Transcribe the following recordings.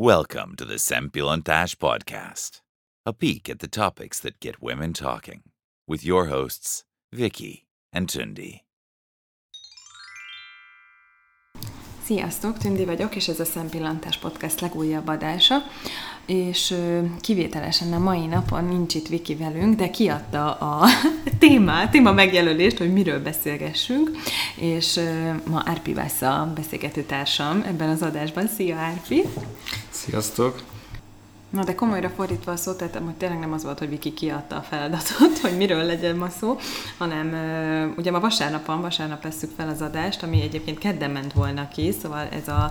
Welcome to the Sempilontash Podcast, a peek at the topics that get women talking, with your hosts, Vicky and Tundi. Sziasztok, Tündi vagyok, és ez a Szempillantás Podcast legújabb adása, és kivételesen a mai napon nincs itt Viki velünk, de kiadta a témát, téma megjelölést, hogy miről beszélgessünk, és ma Árpi Vász a beszélgető társam ebben az adásban. Szia Árpi! Sziasztok! Na de komolyra fordítva a szót, tehát hogy tényleg nem az volt, hogy Viki kiadta a feladatot, hogy miről legyen ma szó, hanem ugye ma vasárnap van, vasárnap veszük fel az adást, ami egyébként kedden ment volna ki, szóval ez a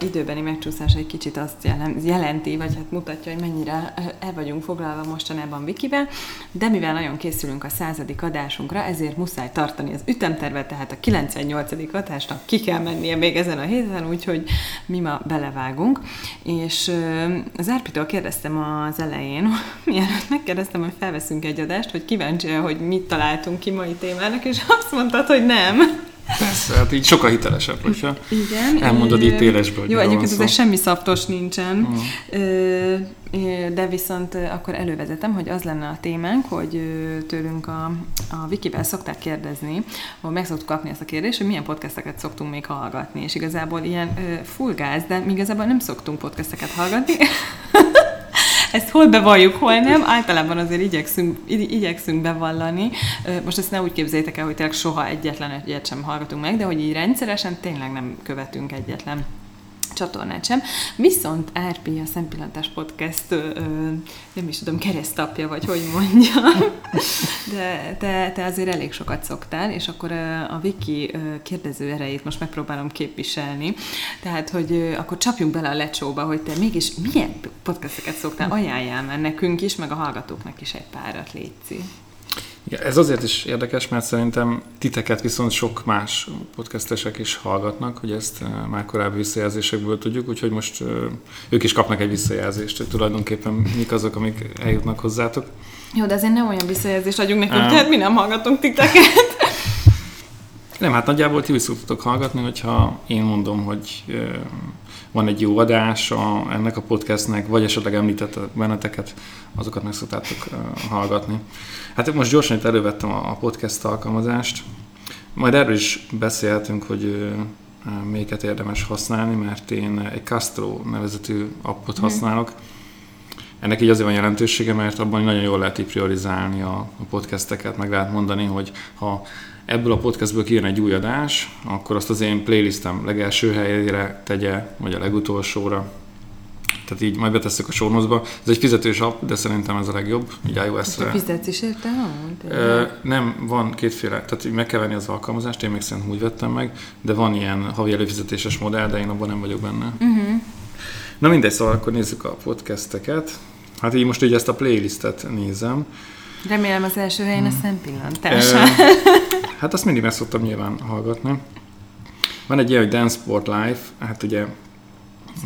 időbeni megcsúszás egy kicsit azt jelenti, vagy hát mutatja, hogy mennyire el vagyunk foglalva mostanában Vikivel, de mivel nagyon készülünk a századik adásunkra, ezért muszáj tartani az ütemtervet, tehát a 98. adásnak ki kell mennie még ezen a héten, úgyhogy mi ma belevágunk, és az Árpitól kérdeztem az elején, mielőtt megkérdeztem, hogy felveszünk egy adást, hogy kíváncsi hogy mit találtunk ki mai témának, és azt mondtad, hogy nem. Persze, hát így sokkal hitelesebb, hogyha Igen, elmondod itt élesből. Jó, egyébként ez semmi szaptos nincsen, uh de viszont akkor elővezetem, hogy az lenne a témánk, hogy tőlünk a, a Wikivel szokták kérdezni, hogy meg szoktuk kapni ezt a kérdést, hogy milyen podcasteket szoktunk még hallgatni, és igazából ilyen full gáz, de mi igazából nem szoktunk podcasteket hallgatni. ezt hol bevalljuk, hol nem, általában azért igyekszünk, igyekszünk bevallani. Most ezt ne úgy képzeljétek el, hogy tényleg soha egyetlen egyet sem hallgatunk meg, de hogy így rendszeresen tényleg nem követünk egyetlen csatornát sem. Viszont RP, a Szempillantás Podcast, ö, nem is tudom, keresztapja, vagy hogy mondjam, de te, te azért elég sokat szoktál, és akkor a Viki kérdező erejét most megpróbálom képviselni. Tehát, hogy akkor csapjunk bele a lecsóba, hogy te mégis milyen podcasteket szoktál, ajánljál már nekünk is, meg a hallgatóknak is egy párat, létszi. Ja, ez azért is érdekes, mert szerintem titeket viszont sok más podcastesek is hallgatnak, hogy ezt már korábbi visszajelzésekből tudjuk, úgyhogy most ők is kapnak egy visszajelzést, hogy tulajdonképpen mik azok, amik eljutnak hozzátok. Jó, de azért nem olyan visszajelzést adjunk nekünk, um, tehát mi nem hallgatunk titeket. Nem, hát nagyjából ti is szoktatok hallgatni, hogyha én mondom, hogy van egy jó adás a, ennek a podcastnek, vagy esetleg említettek benneteket, azokat meg szoktátok hallgatni. Hát most gyorsan itt elővettem a podcast alkalmazást, majd erről is beszélhetünk, hogy melyiket érdemes használni, mert én egy Castro nevezetű appot mhm. használok. Ennek így azért van jelentősége, mert abban nagyon jól lehet így priorizálni a, a podcasteket, meg lehet mondani, hogy ha ebből a podcastből kijön egy új adás, akkor azt az én playlistem legelső helyére tegye, vagy a legutolsóra. Tehát így majd betesszük a sornozba. Ez egy fizetős app, de szerintem ez a legjobb, így iOS-re. Fizetsz is érte? Nem, van kétféle, tehát meg kell venni az alkalmazást, én még szerintem úgy vettem meg, de van ilyen havi előfizetéses modell, de én abban nem vagyok benne. Uh-huh. Na mindegy, szóval akkor nézzük a podcasteket. Hát így most így ezt a playlistet nézem. Remélem az első helyen a hmm. szempillantás. E, hát azt mindig meg szoktam nyilván hallgatni. Van egy ilyen, hogy Dance Sport Life, hát ugye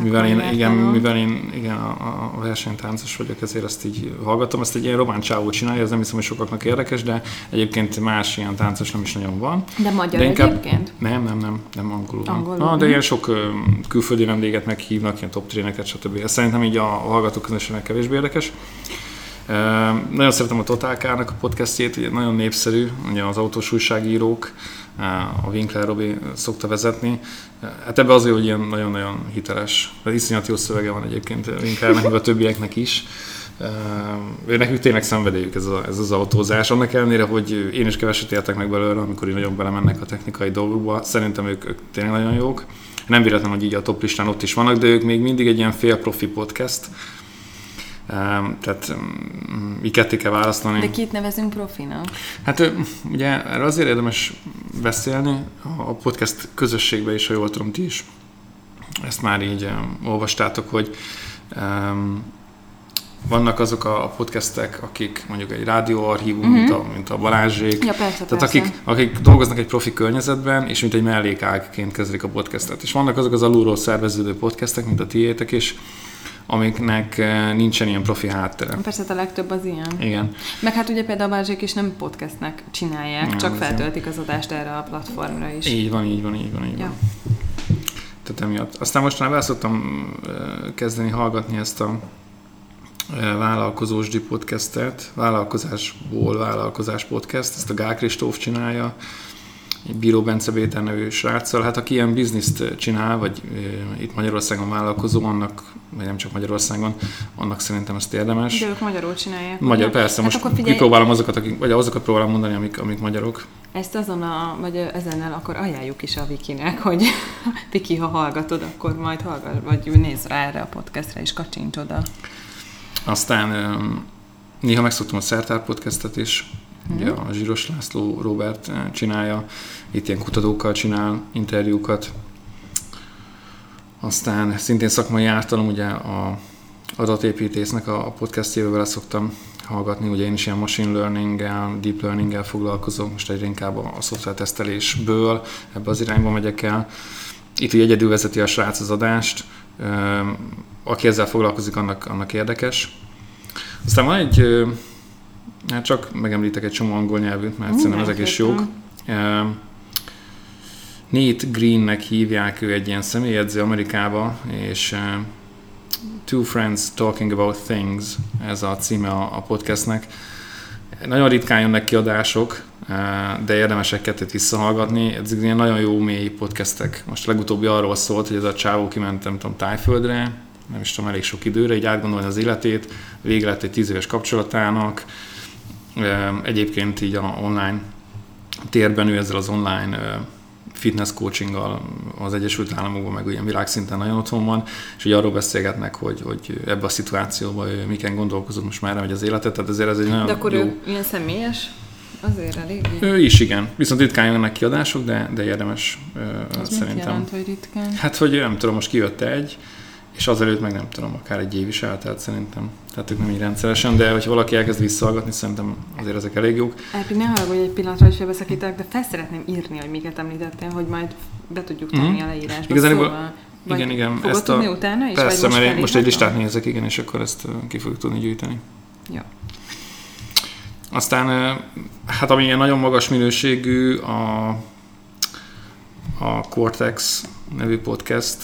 mivel én, igen, mivel én igen, a, a versenytáncos vagyok, ezért ezt így hallgatom. Ezt egy ilyen román csávó csinálja, ez nem hiszem, hogy sokaknak érdekes, de egyébként más ilyen táncos nem is nagyon van. De magyar de inkább, egyébként? Nem, nem, nem, nem angolul. angolul. Na, de ilyen sok külföldi vendéget meghívnak, ilyen top tréneket, stb. Ez szerintem így a, hallgatók közönségnek kevésbé érdekes. Nagyon szeretem a Totálkárnak a podcastjét, ugye nagyon népszerű, ugye az autós újságírók, a Winkler Robi szokta vezetni. Hát ebbe azért, hogy ilyen nagyon-nagyon hiteles, de iszonyat jó szövege van egyébként Winklernek, meg a többieknek is. Ő nekünk tényleg szenvedélyük ez, a, ez az autózás, annak ellenére, hogy én is keveset éltek meg belőle, amikor így nagyon belemennek a technikai dolgokba. Szerintem ők, ők tényleg nagyon jók. Nem véletlen, hogy így a top listán ott is vannak, de ők még mindig egy ilyen fél profi podcast, tehát így ketté kell választani. De kit nevezünk profinak? Hát ugye erre azért érdemes beszélni, a podcast közösségben is, ha jól tudom, ti is ezt már így olvastátok, hogy vannak azok a podcastek, akik mondjuk egy rádióarchívum, uh-huh. mint, a, mint a Balázsék, ja, persze, tehát persze. Akik, akik dolgoznak egy profi környezetben, és mint egy mellékágként kezdik a podcastet. És vannak azok az alulról szerveződő podcastek, mint a tiétek is, amiknek eh, nincsen ilyen profi háttere. Persze a legtöbb az ilyen. Igen. Meg hát ugye például a Bázsék is nem podcastnek csinálják, nem, csak feltöltik az adást erre a platformra is. Így van, így van, így van, így ja. van. Tehát emiatt. Aztán mostanában el szoktam kezdeni hallgatni ezt a vállalkozós podcastet, vállalkozásból vállalkozás podcast, ezt a Gál Kristóf csinálja, Bíró Bence Béter nevű sráccal. Hát aki ilyen bizniszt csinál, vagy itt Magyarországon vállalkozó, annak, vagy nem csak Magyarországon, annak szerintem ezt érdemes. De ők magyarul csinálják. Magyar, ugye? persze, hát most figyelj... kipróbálom azokat, akik, vagy azokat próbálom mondani, amik, amik magyarok. Ezt azon a, vagy ezennel akkor ajánljuk is a Vikinek, hogy Viki, ha hallgatod, akkor majd hallgat, vagy nézz rá erre a podcastra, és kacsincs oda. Aztán néha megszoktam a Szertár podcastet is. Ugye a Zsíros László Robert csinálja, itt ilyen kutatókkal csinál interjúkat. Aztán szintén szakmai ártalom, ugye a adatépítésznek a podcastjével vele szoktam hallgatni, ugye én is ilyen machine learning-el, deep learning-el foglalkozok, most egyre inkább a, a szoftvertesztelésből ebbe az irányba megyek el. Itt ugye egyedül vezeti a srác az adást, aki ezzel foglalkozik, annak, annak érdekes. Aztán van egy, hát csak megemlítek egy csomó angol nyelvűt, mert szerintem ezek is jók. Nate Greennek hívják, ő egy ilyen személyedző Amerikába, és Two Friends Talking About Things, ez a címe a, podcastnek. Nagyon ritkán jönnek kiadások, de érdemes egy kettőt visszahallgatni. Ezek ilyen nagyon jó mély podcastek. Most legutóbbi arról szólt, hogy ez a csávó kiment, nem tudom, tájföldre, nem is tudom, elég sok időre, így átgondolni az életét, vége lett egy tíz éves kapcsolatának, egyébként így a online térben ő ezzel az online fitness coachinggal az Egyesült Államokban, meg ilyen világszinten nagyon otthon van, és hogy arról beszélgetnek, hogy, hogy ebbe a szituációban ő miken gondolkozott most már, hogy az életet, tehát ezért ez egy nagyon De akkor jó... ő ilyen személyes? Azért elég. Ő is, igen. Viszont ritkán jönnek kiadások, de, de érdemes Az szerintem. mit jelent, hogy ritkán? Hát, hogy nem tudom, most kijött egy, és azelőtt meg nem tudom, akár egy év is eltelt szerintem. Tehát ők nem így rendszeresen, de hogyha valaki elkezd visszahallgatni, szerintem azért ezek elég jók. Erpi, ne haragudj egy pillanatra, hogy félbeszakítok, de fel szeretném írni, hogy miket említettél, hogy majd be tudjuk tenni mm-hmm. a leírásba. Igazából, szóval, igen, igen. Fogod ezt tudni a... utána is? Persze, vagy most mert most egy listát nézek, igen, és akkor ezt ki fogjuk tudni gyűjteni. Jó. Aztán, hát ami ilyen nagyon magas minőségű, a, a Cortex nevű podcast,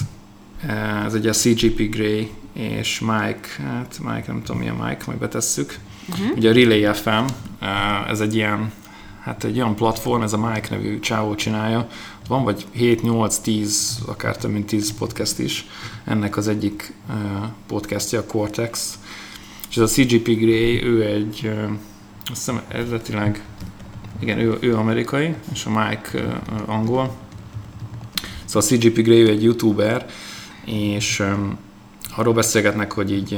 ez egy a CGP Grey és Mike, hát Mike nem tudom milyen Mike, majd betesszük. Uh-huh. Ugye a Relay FM, ez egy ilyen, hát egy olyan platform, ez a Mike nevű csávó csinálja. Van vagy 7, 8, 10, akár több mint 10 podcast is. Ennek az egyik podcastja a Cortex. És ez a CGP Grey, ő egy, azt hiszem eredetileg, igen, ő, ő amerikai, és a Mike angol. Szóval a CGP Grey, ő egy youtuber, és arról beszélgetnek, hogy így,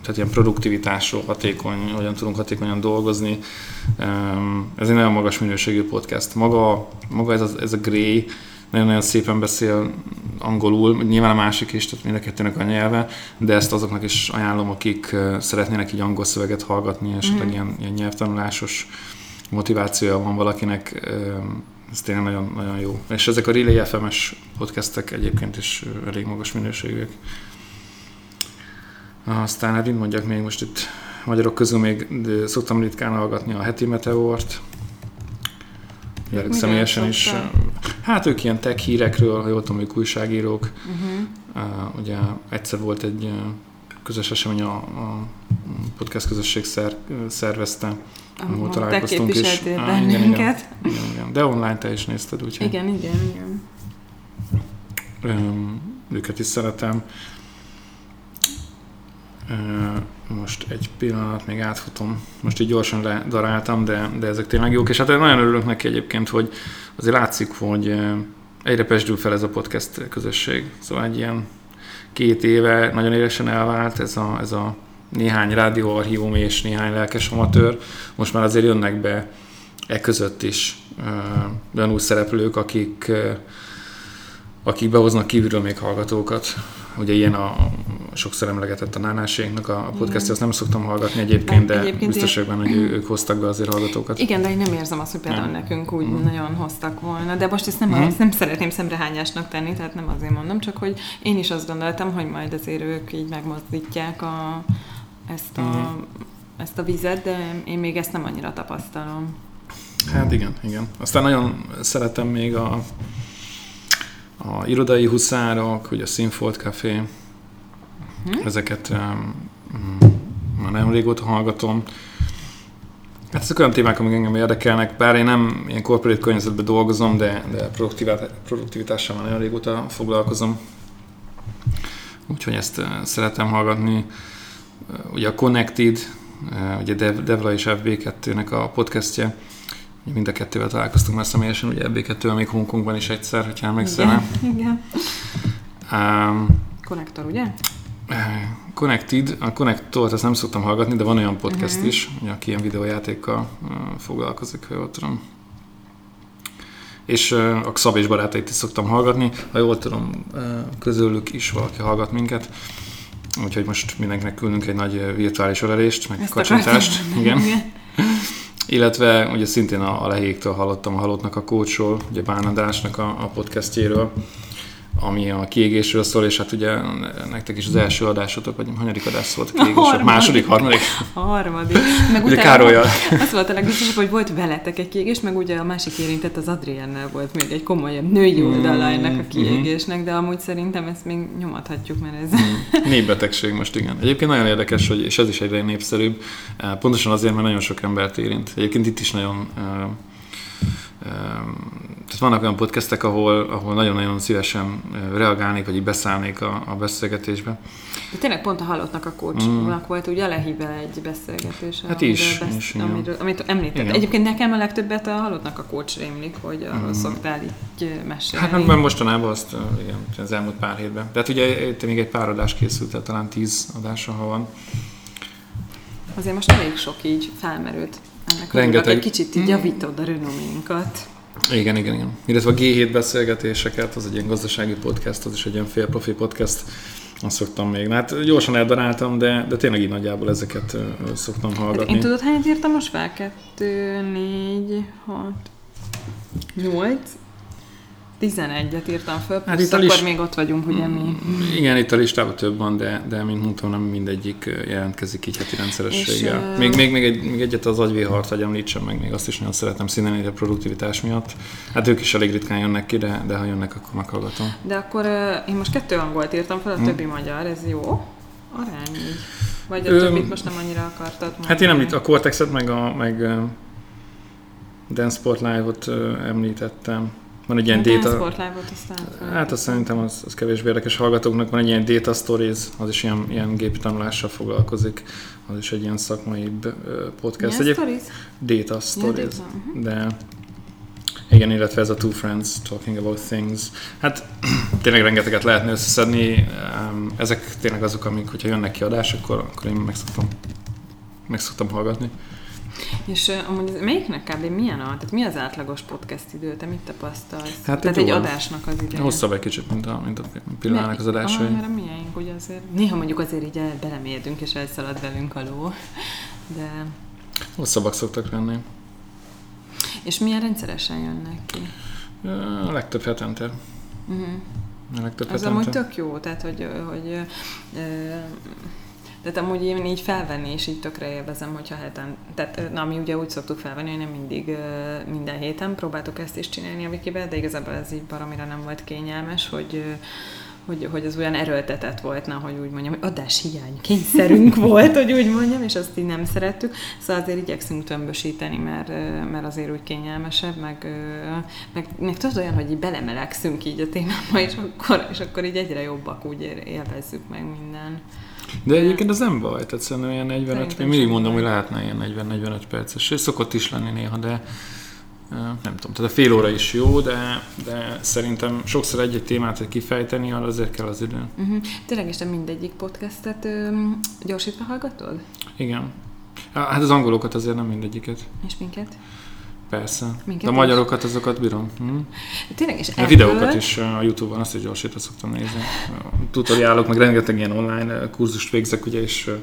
tehát ilyen produktivitásról hatékony, hogyan tudunk hatékonyan dolgozni. Ez egy nagyon magas minőségű podcast. Maga, maga ez, a, ez a Gray nagyon-nagyon szépen beszél angolul, nyilván a másik is, tehát mind a kettőnek a nyelve, de ezt azoknak is ajánlom, akik uh, szeretnének így angol szöveget hallgatni, és mm-hmm. ilyen, ilyen nyelvtanulásos motivációja van valakinek, ez tényleg nagyon, nagyon jó. És ezek a Relay FM-es podcastek egyébként is elég magas minőségűek. Aztán hát mondjak még most itt magyarok közül még szoktam ritkán hallgatni a heti meteort. Jelek személyesen is. Hát ők ilyen tech hírekről, ha jól tudom, ők újságírók. Uh-huh. Uh, ugye egyszer volt egy közös esemény, a, a podcast közösség szer, szervezte, ahol találkoztunk is. Ah, igen, igen, igen, igen. De online te is nézted, úgyhogy. Igen, igen, igen. Um, őket is szeretem. Uh, most egy pillanat, még átfutom. Most így gyorsan ledaráltam, de, de ezek tényleg jók. És hát nagyon örülök neki egyébként, hogy azért látszik, hogy egyre pesdül fel ez a podcast közösség. Szóval egy ilyen két éve nagyon élesen elvált ez a, ez a néhány rádióarchívum és néhány lelkes amatőr. Most már azért jönnek be e között is olyan új szereplők, akik, akik behoznak kívülről még hallgatókat. Ugye ilyen a, sokszor emlegetett a Nánáséknak a podcast azt nem szoktam hallgatni egyébként, de egyébként biztos vagyok benne, hogy ők hoztak be azért hallgatókat. Igen, de én nem érzem azt, hogy például nem. nekünk úgy mm. nagyon hoztak volna, de most ezt nem, mm. ezt nem szeretném szemrehányásnak tenni, tehát nem azért mondom, csak hogy én is azt gondoltam, hogy majd azért ők így megmozdítják a, ezt a, mm. ezt a vizet, de én még ezt nem annyira tapasztalom. Hát igen, igen. Aztán nagyon szeretem még a a irodai huszárok, ugye a Sinfold Café, Hm? ezeket um, már nagyon régóta hallgatom. Hát ezek olyan témák, amik engem érdekelnek, bár én nem ilyen korporát környezetben dolgozom, de, de produktivitá- produktivitással már nagyon régóta foglalkozom. Úgyhogy ezt uh, szeretem hallgatni. Uh, ugye a Connected, uh, ugye Dev, Devla és FB2-nek a podcastje, mind a kettővel találkoztunk már személyesen, ugye FB2-vel még Hongkongban is egyszer, hogyha emlékszel rá. Igen, igen. Um, Konnektor, ugye? Connected, a Connectort ezt nem szoktam hallgatni, de van olyan podcast Mhm. is, aki ilyen videójátékkal uh, foglalkozik, ha jól tudom. És uh, a és barátait is szoktam hallgatni, ha jól tudom, uh, közülük is valaki hallgat minket. Úgyhogy most mindenkinek küldünk egy nagy virtuális ölelést, meg Ezt kacsintást. Igen. igen. Illetve ugye szintén a, a Lehéktől hallottam a Halottnak a coachról, ugye Bánadásnak a, a podcastjéről, ami a kiégésről szól, és hát ugye nektek is az első adásotok, vagy hanyadik adás volt a kiégés, a harmadik. második, harmadik, harmadik. Meg ugye utána Károlyal. Az volt a legbiztosabb, hogy volt veletek egy kiégés, meg ugye a másik érintett az Adriennel volt még egy komolyabb női oldala ennek a kiégésnek, de amúgy szerintem ezt még nyomathatjuk, mert ez... Népbetegség most, igen. Egyébként nagyon érdekes, hogy, és ez is egyre népszerűbb, eh, pontosan azért, mert nagyon sok embert érint. Egyébként itt is nagyon eh, tehát vannak olyan podcastek, ahol, ahol nagyon-nagyon szívesen eh, reagálnék, vagy így beszállnék a, a beszélgetésbe. De tényleg pont a halottnak a coachnak volt, ugye Lehívvel egy beszélgetés. Mm. Hát is, besz- is, igen. amiről, amit említett. Igen. Egyébként nekem a legtöbbet a halottnak a coach rémlik, hogy arról szoktál így ö, mesélni. Hát meg mostanában azt, eh, igen, az elmúlt pár hétben. Tehát ugye itt még egy pár adás készült, tehát talán tíz adása, ha van. Azért most elég sok így felmerült ennek, Rengeteg. egy kicsit így javítod a renoménkat. Igen, igen, igen. Illetve a G7 beszélgetéseket, az egy ilyen gazdasági podcast, az is egy ilyen fél profi podcast, azt szoktam még. Hát gyorsan eldaráltam, de, de tényleg így nagyjából ezeket szoktam Hát hallgatni. én tudod, hányat írtam most fel? Kettő, négy, hat, nyolc, tizenegyet írtam föl, Hát itt akkor list- még ott vagyunk, ugye mi. Igen, itt a listában több van, de, de mint mondtam, nem mindegyik jelentkezik így heti rendszerességgel. És, még, még, még, egy, még egyet az agyvéhart, hogy említsem meg, még azt is nagyon szeretem színen a produktivitás miatt. Hát ők is elég ritkán jönnek ki, de, de ha jönnek, akkor meghallgatom. De akkor én most kettő angolt írtam fel, a Hm. többi magyar, ez jó? Arány így. Vagy a Ö, többit most nem annyira akartad mondani? Hát én említ, a Cortex-et meg a meg, Dance Sport Live-ot említettem. Van egy ilyen A data... Transport Live-ot aztán fel. Hát azt szerintem az, az kevésbé érdekes hallgatóknak. Van egy ilyen Data Stories, az is ilyen, ilyen gépi tanulással foglalkozik. Az is egy ilyen szakmai podcast. Milyen stories? Data Ja, Stories. data, mhm. De igen, illetve ez a Two Friends Talking About Things. Hát tényleg rengeteget lehetne összeszedni. Ezek tényleg azok, amik, hogyha jönnek ki adás, akkor, akkor én meg szoktam, meg szoktam hallgatni. És uh, amúgy ez- melyiknek kb. milyen a, tehát mi az átlagos podcast idő, te mit tapasztalsz? Hát tehát egy adásnak az ideje. Hosszabb egy kicsit, mint a, mint a pillanatnak az adásai. Ah, mert a miénk, ugye azért. Néha mondjuk azért így el- belemérdünk és elszalad velünk a ló. De... Hosszabbak szoktak lenni. És milyen rendszeresen jönnek ki? A legtöbb hetente. Uh-huh. A legtöbb Az hetente. amúgy tök jó, tehát hogy, hogy ö, tehát amúgy én így felvenni, és így tökre élvezem, hogyha heten, tehát na, mi ugye úgy szoktuk felvenni, hogy nem mindig minden héten próbáltuk ezt is csinálni a Wikibe, de igazából ez így baromira nem volt kényelmes, hogy hogy, hogy az olyan erőltetett volt, na, hogy úgy mondjam, hogy adás hiány kényszerünk volt, hogy úgy mondjam, és azt így nem szerettük. Szóval azért igyekszünk tömbösíteni, mert, mert azért úgy kényelmesebb, meg, meg, meg tudod olyan, hogy így belemelegszünk így a témába, és akkor, és akkor így egyre jobbak, úgy élvezzük meg minden. De egyébként az nem baj, tehát szerintem ilyen 45, Szerintem mindig mondom, hogy lehetne ilyen 40-45 perces, és szokott is lenni néha, de nem tudom, tehát a fél óra is jó, de, de szerintem sokszor egy-egy témát kifejteni, arra azért kell az idő. Uh-huh. Tényleg is te mindegyik podcastet ö, gyorsítva hallgatod? Igen. Hát az angolokat azért nem mindegyiket, És minket? Persze. Minket De a magyarokat azokat bírom. Hm? Tényleg, és A videókat is ö, a Youtube-on azt is gyorsítva szoktam nézni. Tutoriálok, meg rengeteg ilyen online ö, kurzust végzek, ugye, és ö,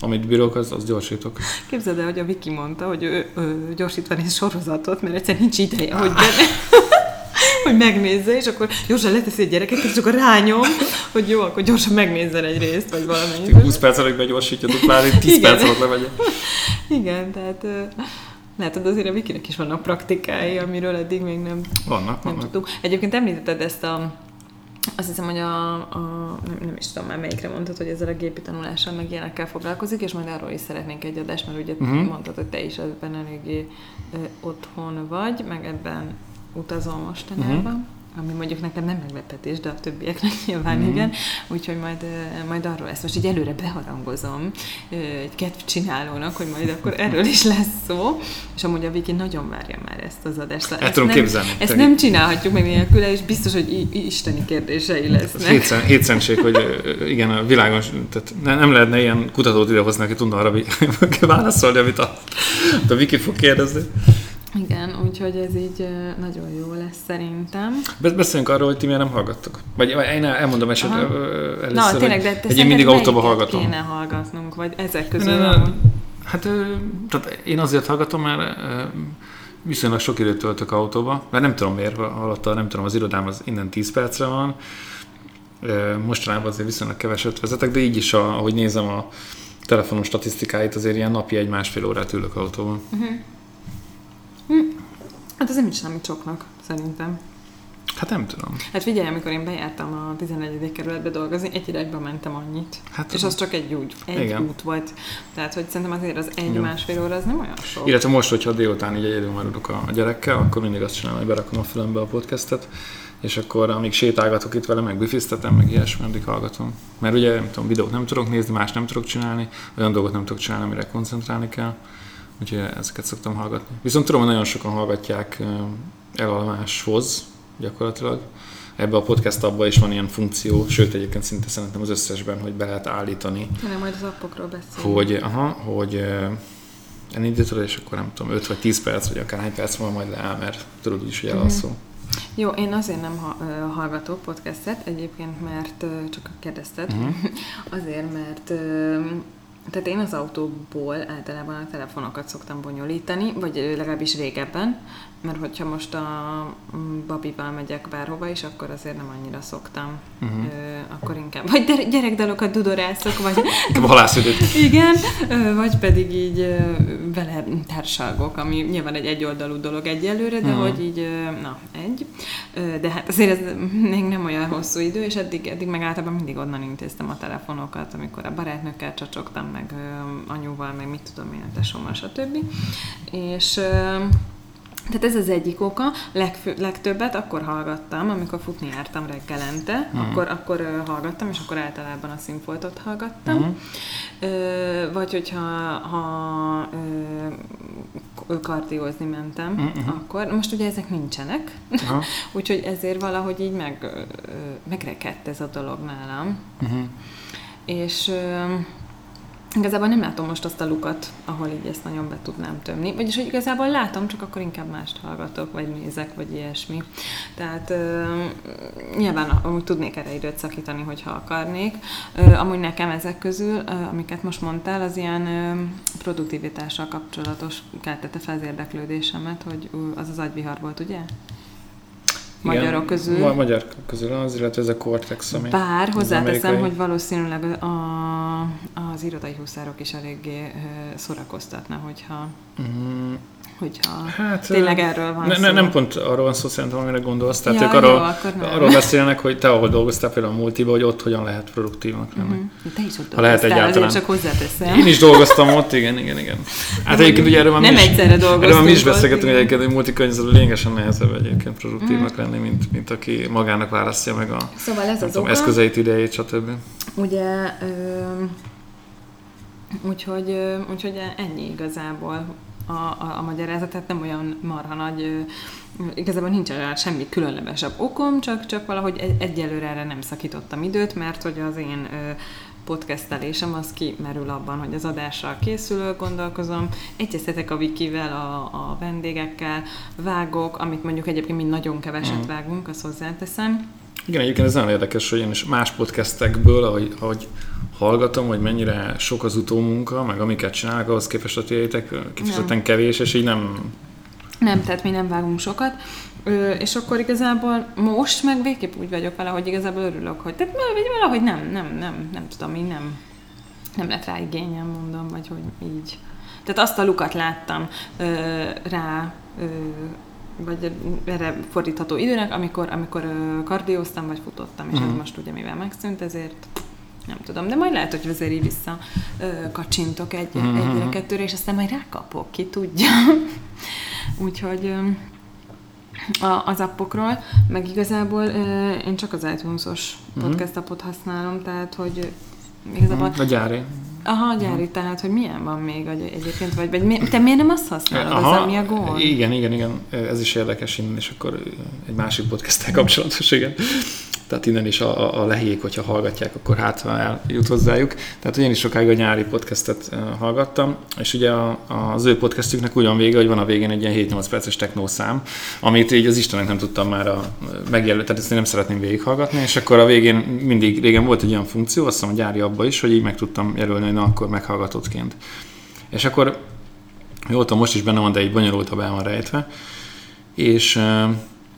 amit bírok, az, az gyorsítok. Képzeld el, hogy a Viki mondta, hogy ő, ő gyorsítva néz sorozatot, mert egyszer nincs ideje, hogy, be, hogy megnézze, és akkor gyorsan leteszi a gyereket, és akkor rányom, hogy jó, akkor gyorsan megnézzen egy részt, vagy valamennyit. 20 perc előtt begyorsítja duplát, 10 Igen. perc alatt levegye. Igen, tehát látod, azért a Vikinek is vannak praktikái, amiről eddig még nem, Vannak, nem vannak. tudtuk. Egyébként említetted ezt a azt hiszem, hogy a, a nem, nem is tudom már melyikre mondtad, hogy ezzel a gépi tanulással meg ilyenekkel foglalkozik, és majd arról is szeretnénk egy adást, mert ugye uh-huh. mondtad, hogy te is ebben eléggé otthon vagy, meg ebben utazol mostanában. Uh-huh ami mondjuk nekem nem meglepetés, de a többieknek nyilván mm. igen, úgyhogy majd, majd arról lesz. Most így előre beharangozom egy kedv csinálónak, hogy majd akkor erről is lesz szó, és amúgy a Viki nagyon várja már ezt az adást. Ezt, tudom nem, képzelni. Ezt nem csinálhatjuk meg nélküle, és biztos, hogy isteni kérdései lesznek. Hétszentség, hogy igen, a világon, tehát nem lehetne ilyen kutatót idehozni, aki tudna arra válaszolni, amit a, a Viki fog kérdezni. Úgyhogy ez így nagyon jó lesz szerintem. Beszéljünk arról, hogy ti miért nem hallgattok. Vagy én elmondom esetleg először, Na, tényleg, de te hogy én mindig autóba hallgatom. kéne hallgatnunk, vagy ezek közül? Ne, ne, hát tehát én azért hallgatom, mert viszonylag sok időt töltök autóba, mert nem tudom miért, alatta nem tudom, az irodám az innen 10 percre van, mostanában azért viszonylag keveset vezetek, de így is, ahogy nézem a telefonon statisztikáit, azért ilyen napi egy-másfél órát ülök autóban. Uh-huh. Hát ez nem is számít soknak, szerintem. Hát nem tudom. Hát figyelj, amikor én bejártam a 11. kerületbe dolgozni, egy irányba mentem annyit. Hát, és az csak egy úgy, egy igen. út volt. Tehát, hogy szerintem azért az egy-másfél óra az nem olyan sok. Illetve most, hogyha délután így egyedül maradok a gyerekkel, akkor mindig azt csinálom, hogy berakom a fülembe a podcastet, és akkor amíg sétálgatok itt vele, meg bifiztetem, meg ilyesmi, addig hallgatom. Mert ugye, nem tudom, videót nem tudok nézni, más nem tudok csinálni, olyan dolgot nem tudok csinálni, amire koncentrálni kell úgyhogy ezeket szoktam hallgatni. Viszont tudom, hogy nagyon sokan hallgatják elalváshoz gyakorlatilag. Ebbe a podcast abban is van ilyen funkció, sőt egyébként szinte szerintem az összesben, hogy be lehet állítani. Nem, majd az appokról beszélünk. Hogy, aha, hogy elindítod, és akkor nem tudom, 5 vagy 10 perc, vagy akár hány perc van majd leáll, mert tudod is, hogy elalszol. Mm-hmm. Jó, én azért nem hallgatok podcastet, egyébként, mert csak kérdezted, uh-huh. azért, mert tehát én az autóból általában a telefonokat szoktam bonyolítani, vagy legalábbis régebben, mert hogyha most a Babival megyek bárhova is, akkor azért nem annyira szoktam. Uh-huh. Ö, akkor inkább vagy gyerekdalokat dudorászok, vagy... Valászidőt. Igen, ö, vagy pedig így ö, vele társalgok, ami nyilván egy egyoldalú dolog egyelőre, de uh-huh. hogy így, ö, na, egy. Ö, de hát azért ez még nem olyan hosszú idő, és eddig, eddig meg általában mindig onnan intéztem a telefonokat, amikor a barátnőkkel csacsogtam, meg ö, anyuval, meg mit tudom én, a tesómmal, stb. És ö, tehát ez az egyik oka, legfő, legtöbbet akkor hallgattam, amikor futni jártam reggelente, uh-huh. akkor, akkor uh, hallgattam, és akkor általában a színfoltot hallgattam. Uh-huh. Uh, vagy hogyha ha, uh, kardiózni mentem, uh-huh. akkor, most ugye ezek nincsenek, úgyhogy ezért valahogy így meg, uh, megrekedt ez a dolog nálam. Uh-huh. És uh, Igazából nem látom most azt a lukat, ahol így ezt nagyon be tudnám tömni. Vagyis, hogy igazából látom, csak akkor inkább mást hallgatok, vagy nézek, vagy ilyesmi. Tehát uh, nyilván amúgy tudnék erre időt szakítani, hogyha akarnék. Uh, amúgy nekem ezek közül, uh, amiket most mondtál, az ilyen uh, produktivitással kapcsolatos keltette fel az érdeklődésemet, hogy uh, az az agyvihar volt, ugye? Magyarok közül. Ma- magyar közül az, illetve ez a Cortex, ami Bár hozzáteszem, hogy valószínűleg a, az irodai huszárok is eléggé szórakoztatna, hogyha mm hogyha hát, tényleg erről van ne, szó. Ne, nem pont arról van szó szerintem, amire gondolsz. Tehát ja, ők arról, jó, arról beszélnek, hogy te ahol dolgoztál például a multiba, hogy ott hogyan lehet produktívnak lenni. Uh-huh. Te is ott ha lehet egyáltalán. csak hozzáteszem. Én is dolgoztam ott, igen, igen, igen. Hát egyébként ugye erről már nem mi is, egyszerre dolgoztunk. Erről mi is beszélgetünk, hogy egyébként egy multikörnyezetben lényegesen nehezebb egyébként produktívnak uh-huh. lenni, mint, mint aki magának választja meg a szóval ez az tudom, eszközeit, idejét, stb. Ugye, ö, úgyhogy, úgyhogy ennyi igazából a, a, a magyarázat, tehát nem olyan marha nagy, igazából nincs olyan semmi különlegesebb okom, csak, csak valahogy egy, egyelőre erre nem szakítottam időt, mert hogy az én podcastelésem az kimerül abban, hogy az adással készülök, gondolkozom, egyeztetek a Wikivel, a, a vendégekkel, vágok, amit mondjuk egyébként mi nagyon keveset mm. vágunk, azt hozzáteszem. Igen, egyébként ez nagyon érdekes, hogy én is más podcastekből, ahogy, ahogy hallgatom, hogy mennyire sok az utómunka, meg amiket csinálok, ahhoz képest a tiétek kifejezetten kevés, és így nem... Nem, tehát mi nem vágunk sokat. Ö, és akkor igazából most meg végképp úgy vagyok vele, hogy igazából örülök, hogy tehát valahogy nem, nem, nem, nem tudom, így nem, nem lett rá igényem, mondom, vagy hogy így. Tehát azt a lukat láttam ö, rá ö, vagy erre fordítható időnek, amikor, amikor kardióztam, vagy futottam, és mm. ez mhm. most ugye mivel megszűnt, ezért nem tudom, de majd lehet, hogy azért így vissza ö, kacsintok egy, mm-hmm. egyre kettőre, és aztán majd rákapok, ki tudja. Úgyhogy ö, a, az appokról, meg igazából ö, én csak az iTunes-os mm-hmm. podcast appot használom, tehát hogy igazából... A gyári. Aha, gyári, tehát, hogy milyen van még egyébként, vagy, vagy mi, te miért nem azt használod, Aha, az, ami a gond? Igen, igen, igen, ez is érdekes innen, és akkor egy másik podcast kapcsolatos, igen tehát innen is a, a lehék, hogyha hallgatják, akkor hát eljut hozzájuk. Tehát én is sokáig a nyári podcastet hallgattam, és ugye a, az ő podcastüknek ugyan vége, hogy van a végén egy ilyen 7-8 perces technószám, amit így az Istenek nem tudtam már megjelölni, tehát ezt én nem szeretném végighallgatni, és akkor a végén mindig régen volt egy olyan funkció, azt hiszem a gyári abba is, hogy így meg tudtam jelölni, hogy na akkor meghallgatottként. És akkor jó, most is benne van, de egy bonyolultabb el van rejtve, és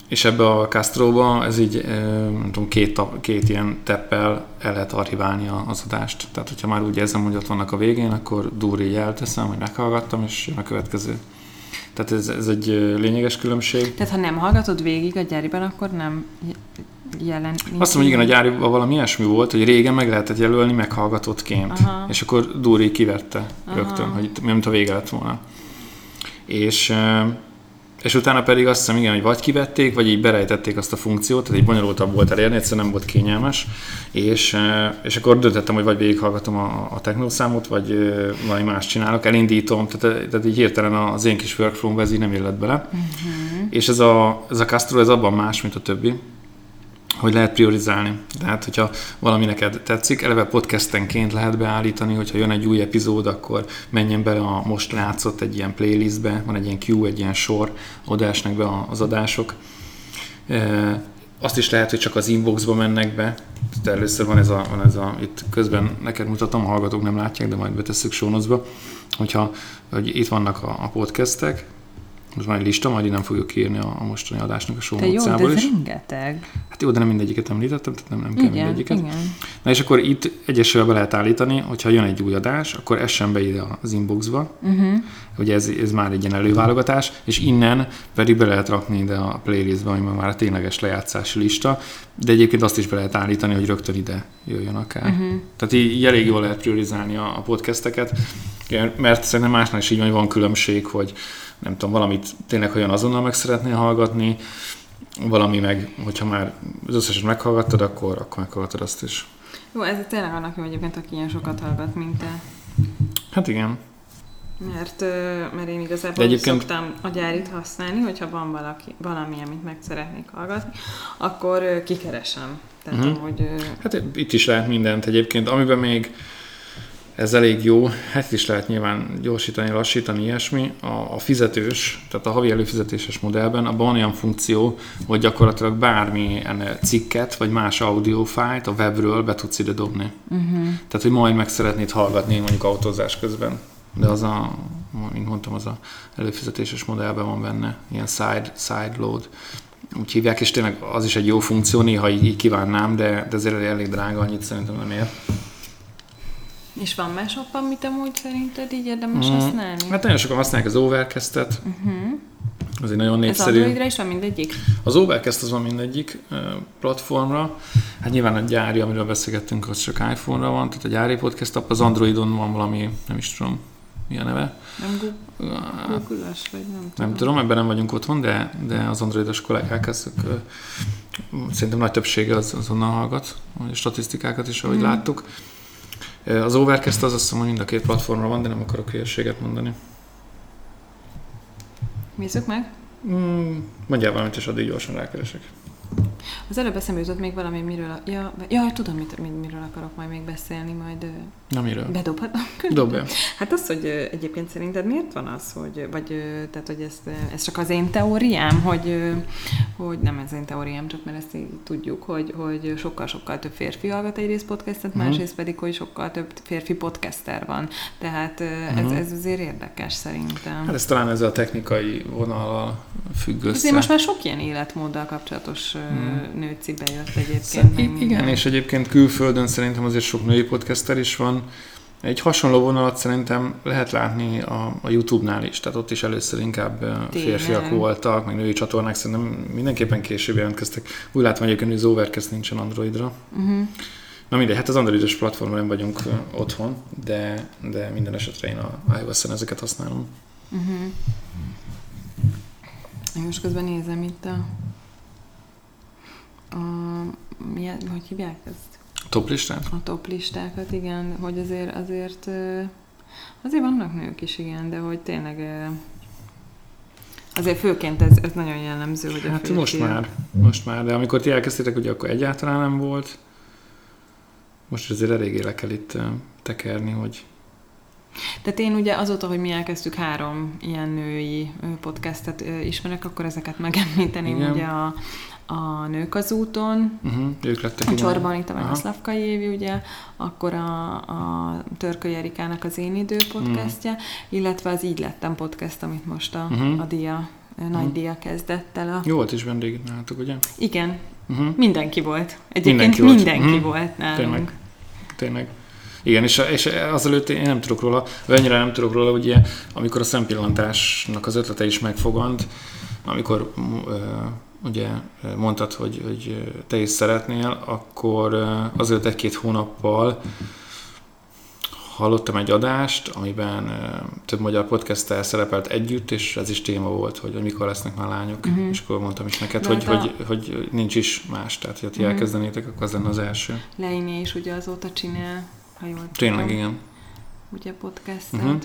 és ebbe a Castro-ba ez így, nem tudom, két, két ilyen teppel el lehet archiválni az adást. Tehát, hogyha már úgy érzem, hogy ott vannak a végén, akkor durri így elteszem, hogy meghallgattam, és jön a következő. Tehát ez, ez egy lényeges különbség. Tehát ha nem hallgatod végig a gyáriban, akkor nem jelen. Azt mondom, hogy igen, a gyáriban valami ilyesmi volt, hogy régen meg lehetett jelölni meghallgatottként. Aha. És akkor Dúri kivette Aha. rögtön, hogy mint a vége lett volna. És és utána pedig azt hiszem, igen, hogy vagy kivették, vagy így berejtették azt a funkciót, tehát egy bonyolultabb volt elérni, egyszerűen nem volt kényelmes, és, és akkor döntöttem, hogy vagy végighallgatom a, a technószámot, vagy valami más csinálok, elindítom, tehát, tehát így hirtelen az én kis workflow ez így nem illet bele. Uh-huh. És ez a, ez a Castro, ez abban más, mint a többi, hogy lehet priorizálni. Tehát, hogyha valami neked tetszik, eleve podcastenként lehet beállítani, hogyha jön egy új epizód, akkor menjen bele a most látszott egy ilyen playlistbe, van egy ilyen queue, egy ilyen sor, oda be az adások. Azt is lehet, hogy csak az inboxba mennek be. Tehát először van ez a, van ez a itt közben neked mutatom, a hallgatók nem látják, de majd betesszük sónozba, hogyha hogy itt vannak a, a podcastek, most már egy lista, majd nem fogjuk írni a, a mostani adásnak a show jó, de ez rengeteg. Hát jó, de nem mindegyiket említettem, tehát nem, nem kell igen, mindegyiket. Igen. Na és akkor itt egyesével be lehet állítani, hogyha jön egy új adás, akkor essen be ide az inboxba. Uh-huh. Ugye ez, ez már egy ilyen előválogatás, és innen pedig be lehet rakni ide a playlistbe, ami már a tényleges lejátszási lista, de egyébként azt is be lehet állítani, hogy rögtön ide jöjjön akár. Uh-huh. Tehát így, így elég jól lehet priorizálni a, a podcasteket, mert szerintem másnál is így van, van különbség, hogy nem tudom, valamit tényleg olyan azonnal meg szeretnél hallgatni, valami meg, hogyha már az összeset meghallgattad, akkor, akkor meghallgatod azt is. Jó, ez tényleg annak jó egyébként, aki ilyen sokat hallgat, mint te. Hát igen. Mert, mert én igazából egyébként... szoktam a gyárit használni, hogyha van valaki, valami, amit meg szeretnék hallgatni, akkor kikeresem. Tehát, uh-huh. hogy... Hát itt is lehet mindent egyébként. Amiben még ez elég jó, hát is lehet nyilván gyorsítani, lassítani, ilyesmi. A, a fizetős, tehát a havi előfizetéses modellben abban van olyan funkció, hogy gyakorlatilag bármilyen cikket, vagy más audiofájt a webről be tudsz ide dobni. Uh-huh. Tehát, hogy majd meg szeretnéd hallgatni mondjuk autózás közben. De az a, mint mondtam, az a előfizetéses modellben van benne, ilyen side, side load úgy hívják, és tényleg az is egy jó funkció, néha így, így kívánnám, de, de azért elég drága, annyit szerintem nem ér. És van más op, amit amúgy szerinted így érdemes mm. használni? Hát nagyon sokan használják az Overcast-et. Uh-huh. Az egy nagyon népszerű. Ez Androidra is van mindegyik? Az Overcast az van mindegyik platformra. Hát nyilván a gyári, amiről beszélgettünk, az csak iPhone-ra van, tehát a gyári podcast app, az Androidon van valami, nem is tudom, mi a neve. Nem google vagy nem tudom. Nem tudom, ebben nem vagyunk otthon, de, de az androidos kollégák, ezek, szerintem nagy többsége az, azonnal hallgat, a statisztikákat is, ahogy mm. láttuk. Az Overcast az azt hiszem, hogy mind a két platformra van, de nem akarok hülyeséget mondani. Nézzük meg. Mm, mondjál valamit, és addig gyorsan rákeresek. Az előbb eszembe jutott még valami, miről... A, ja, ja, tudom, mit, miről akarok majd még beszélni, majd... Na, miről? Bedobhatom? Dobja. Hát az, hogy egyébként szerinted miért van az, hogy... Vagy, tehát, hogy ez, ez csak az én teóriám, hogy, hogy nem ez én teóriám, csak mert ezt így tudjuk, hogy, hogy sokkal-sokkal több férfi hallgat egyrészt podcastet, uh-huh. másrészt pedig, hogy sokkal több férfi podcaster van. Tehát ez, uh-huh. ez azért érdekes szerintem. Hát ez talán ez a technikai vonal függ össze. Azért most már sok ilyen életmóddal kapcsolatos uh-huh. nőci bejött egyébként. Szerint, igen, és egyébként külföldön szerintem azért sok női podcaster is van, Egy hasonló vonalat szerintem lehet látni a, a YouTube-nál is, tehát ott is először inkább Tényleg. férfiak voltak, meg női csatornák, szerintem mindenképpen később jelentkeztek. Úgy látom egyébként, hogy az Overcast nincsen Androidra. Uh-huh. Na mindegy, hát az androidos platformon nem vagyunk uh, otthon, de, de minden esetre én a iOS-en ezeket használom. Uh-huh. Én most közben nézem itt a, a milyen, hogy hívják ezt? A top listát? A top listákat, igen, hogy azért, azért, azért vannak nők is, igen, de hogy tényleg Azért főként ez, ez nagyon jellemző, hogy a Hát most már, most már, de amikor ti elkezdtétek, ugye akkor egyáltalán nem volt. Most azért eléggé le kell itt tekerni, hogy... Tehát én ugye azóta, hogy mi elkezdtük három ilyen női podcastet ismerek, akkor ezeket megemlíteném, Igen. ugye a, a Nők az úton, uh-huh, ők lettek a Csorban itt a Szlavkai Évi, ugye, akkor a, a Törköly Erikának az Én Idő podcastja, uh-huh. illetve az Így lettem podcast, amit most a, uh-huh. a dia, a nagy uh-huh. dia kezdett el. A... Jó volt is vendég nálatok, ugye? Igen, uh-huh. mindenki volt. Egyébként mindenki, mindenki volt, uh-huh. volt nálunk. Tényleg. Tényleg. Igen, és, és azelőtt én nem tudok róla, vagy annyira nem tudok róla, ugye, amikor a szempillantásnak az ötlete is megfogant, amikor ugye mondtad, hogy, hogy te is szeretnél, akkor azért egy-két hónappal hallottam egy adást, amiben több magyar podcast szerepelt együtt, és ez is téma volt, hogy, mikor lesznek már lányok, uh-huh. és akkor mondtam is neked, hogy, a... hogy, hogy nincs is más, tehát hogy ti uh-huh. elkezdenétek, akkor az lenne az első. Leini is ugye azóta csinál, ha jól Tényleg, tudom, igen. Ugye podcastet. Uh-huh.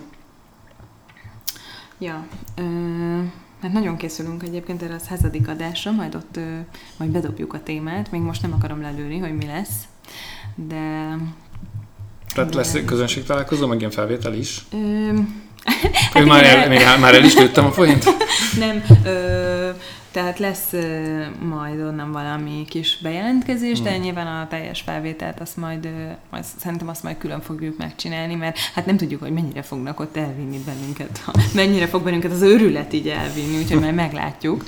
Ja, ö- mert nagyon készülünk egyébként erre a századik adásra, majd ott ö, majd bedobjuk a témát, még most nem akarom lelőni, hogy mi lesz, de... Tehát de... lesz közönség találkozó, meg ilyen felvétel is? Ö... Hát már, el, még, már el is lőttem a folyint? nem, ö, tehát lesz majd onnan valami kis bejelentkezés, hmm. de nyilván a teljes felvételt azt majd, azt, szerintem azt majd külön fogjuk megcsinálni, mert hát nem tudjuk, hogy mennyire fognak ott elvinni bennünket, mennyire fog bennünket az őrület így elvinni, úgyhogy majd meglátjuk.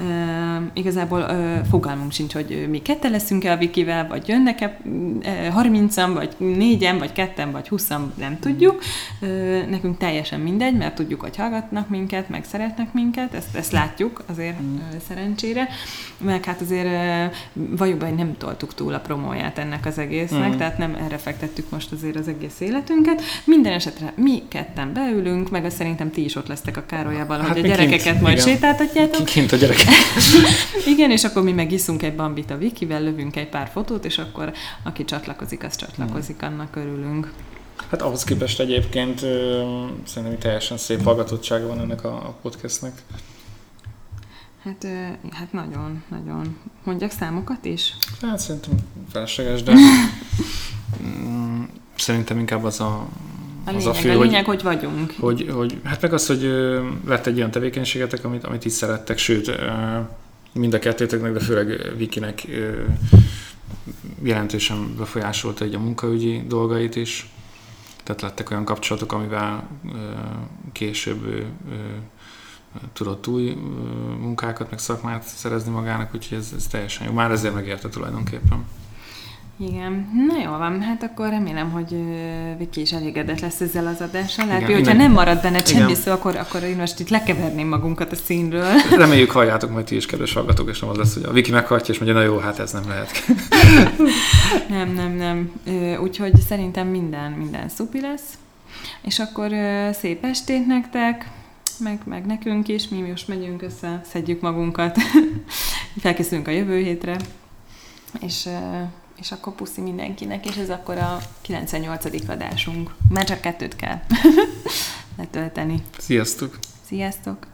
Uh, igazából uh, fogalmunk sincs, hogy mi ketten leszünk-e a Vikivel, vagy jönnek-e harmincan, vagy négyen, vagy ketten, vagy huszan, nem tudjuk. Uh, nekünk teljesen mindegy, mert tudjuk, hogy hallgatnak minket, meg szeretnek minket, ezt, ezt látjuk azért hmm szerencsére, meg hát azért hogy nem toltuk túl a promóját ennek az egésznek, mm. tehát nem erre fektettük most azért az egész életünket. Minden esetre mi ketten beülünk, meg azt szerintem ti is ott lesztek a Károlyában, hát hogy a gyerekeket kint, majd igen. sétáltatjátok. Kint a gyerekek. igen, és akkor mi megiszunk egy bambit a Vikivel, lövünk egy pár fotót, és akkor aki csatlakozik, az csatlakozik, annak örülünk. Hát ahhoz képest egyébként szerintem teljesen szép hallgatottsága van ennek a podcastnek. Hát, hát nagyon, nagyon. Mondjak számokat is? Hát szerintem felesleges, de mm, szerintem inkább az a, a lényeg, az a fő, a lényeg, hogy, hogy vagyunk. Hogy, hogy, hát meg az, hogy lett egy olyan tevékenységetek, amit, amit is szerettek, sőt, mind a kettőtöknek, de főleg Vikinek jelentősen befolyásolta egy a munkaügyi dolgait is. Tehát lettek olyan kapcsolatok, amivel később tudott új munkákat, meg szakmát szerezni magának, úgyhogy ez, ez teljesen jó. Már ezért megérte tulajdonképpen. Igen, na jó van, hát akkor remélem, hogy Viki is elégedett lesz ezzel az adással. Lehet, hogy hogyha nem marad benne semmi szó, akkor, akkor én most itt lekeverném magunkat a színről. Reméljük halljátok majd ti is, kedves hallgatók, és nem az lesz, hogy a Viki meghallgatja, és mondja, na jó, hát ez nem lehet. nem, nem, nem. Úgyhogy szerintem minden, minden szupi lesz. És akkor szép estét nektek! meg, meg nekünk is, mi most megyünk össze, szedjük magunkat, felkészülünk a jövő hétre, és, és akkor puszi mindenkinek, és ez akkor a 98. adásunk. Már csak kettőt kell letölteni. Sziasztok! Sziasztok!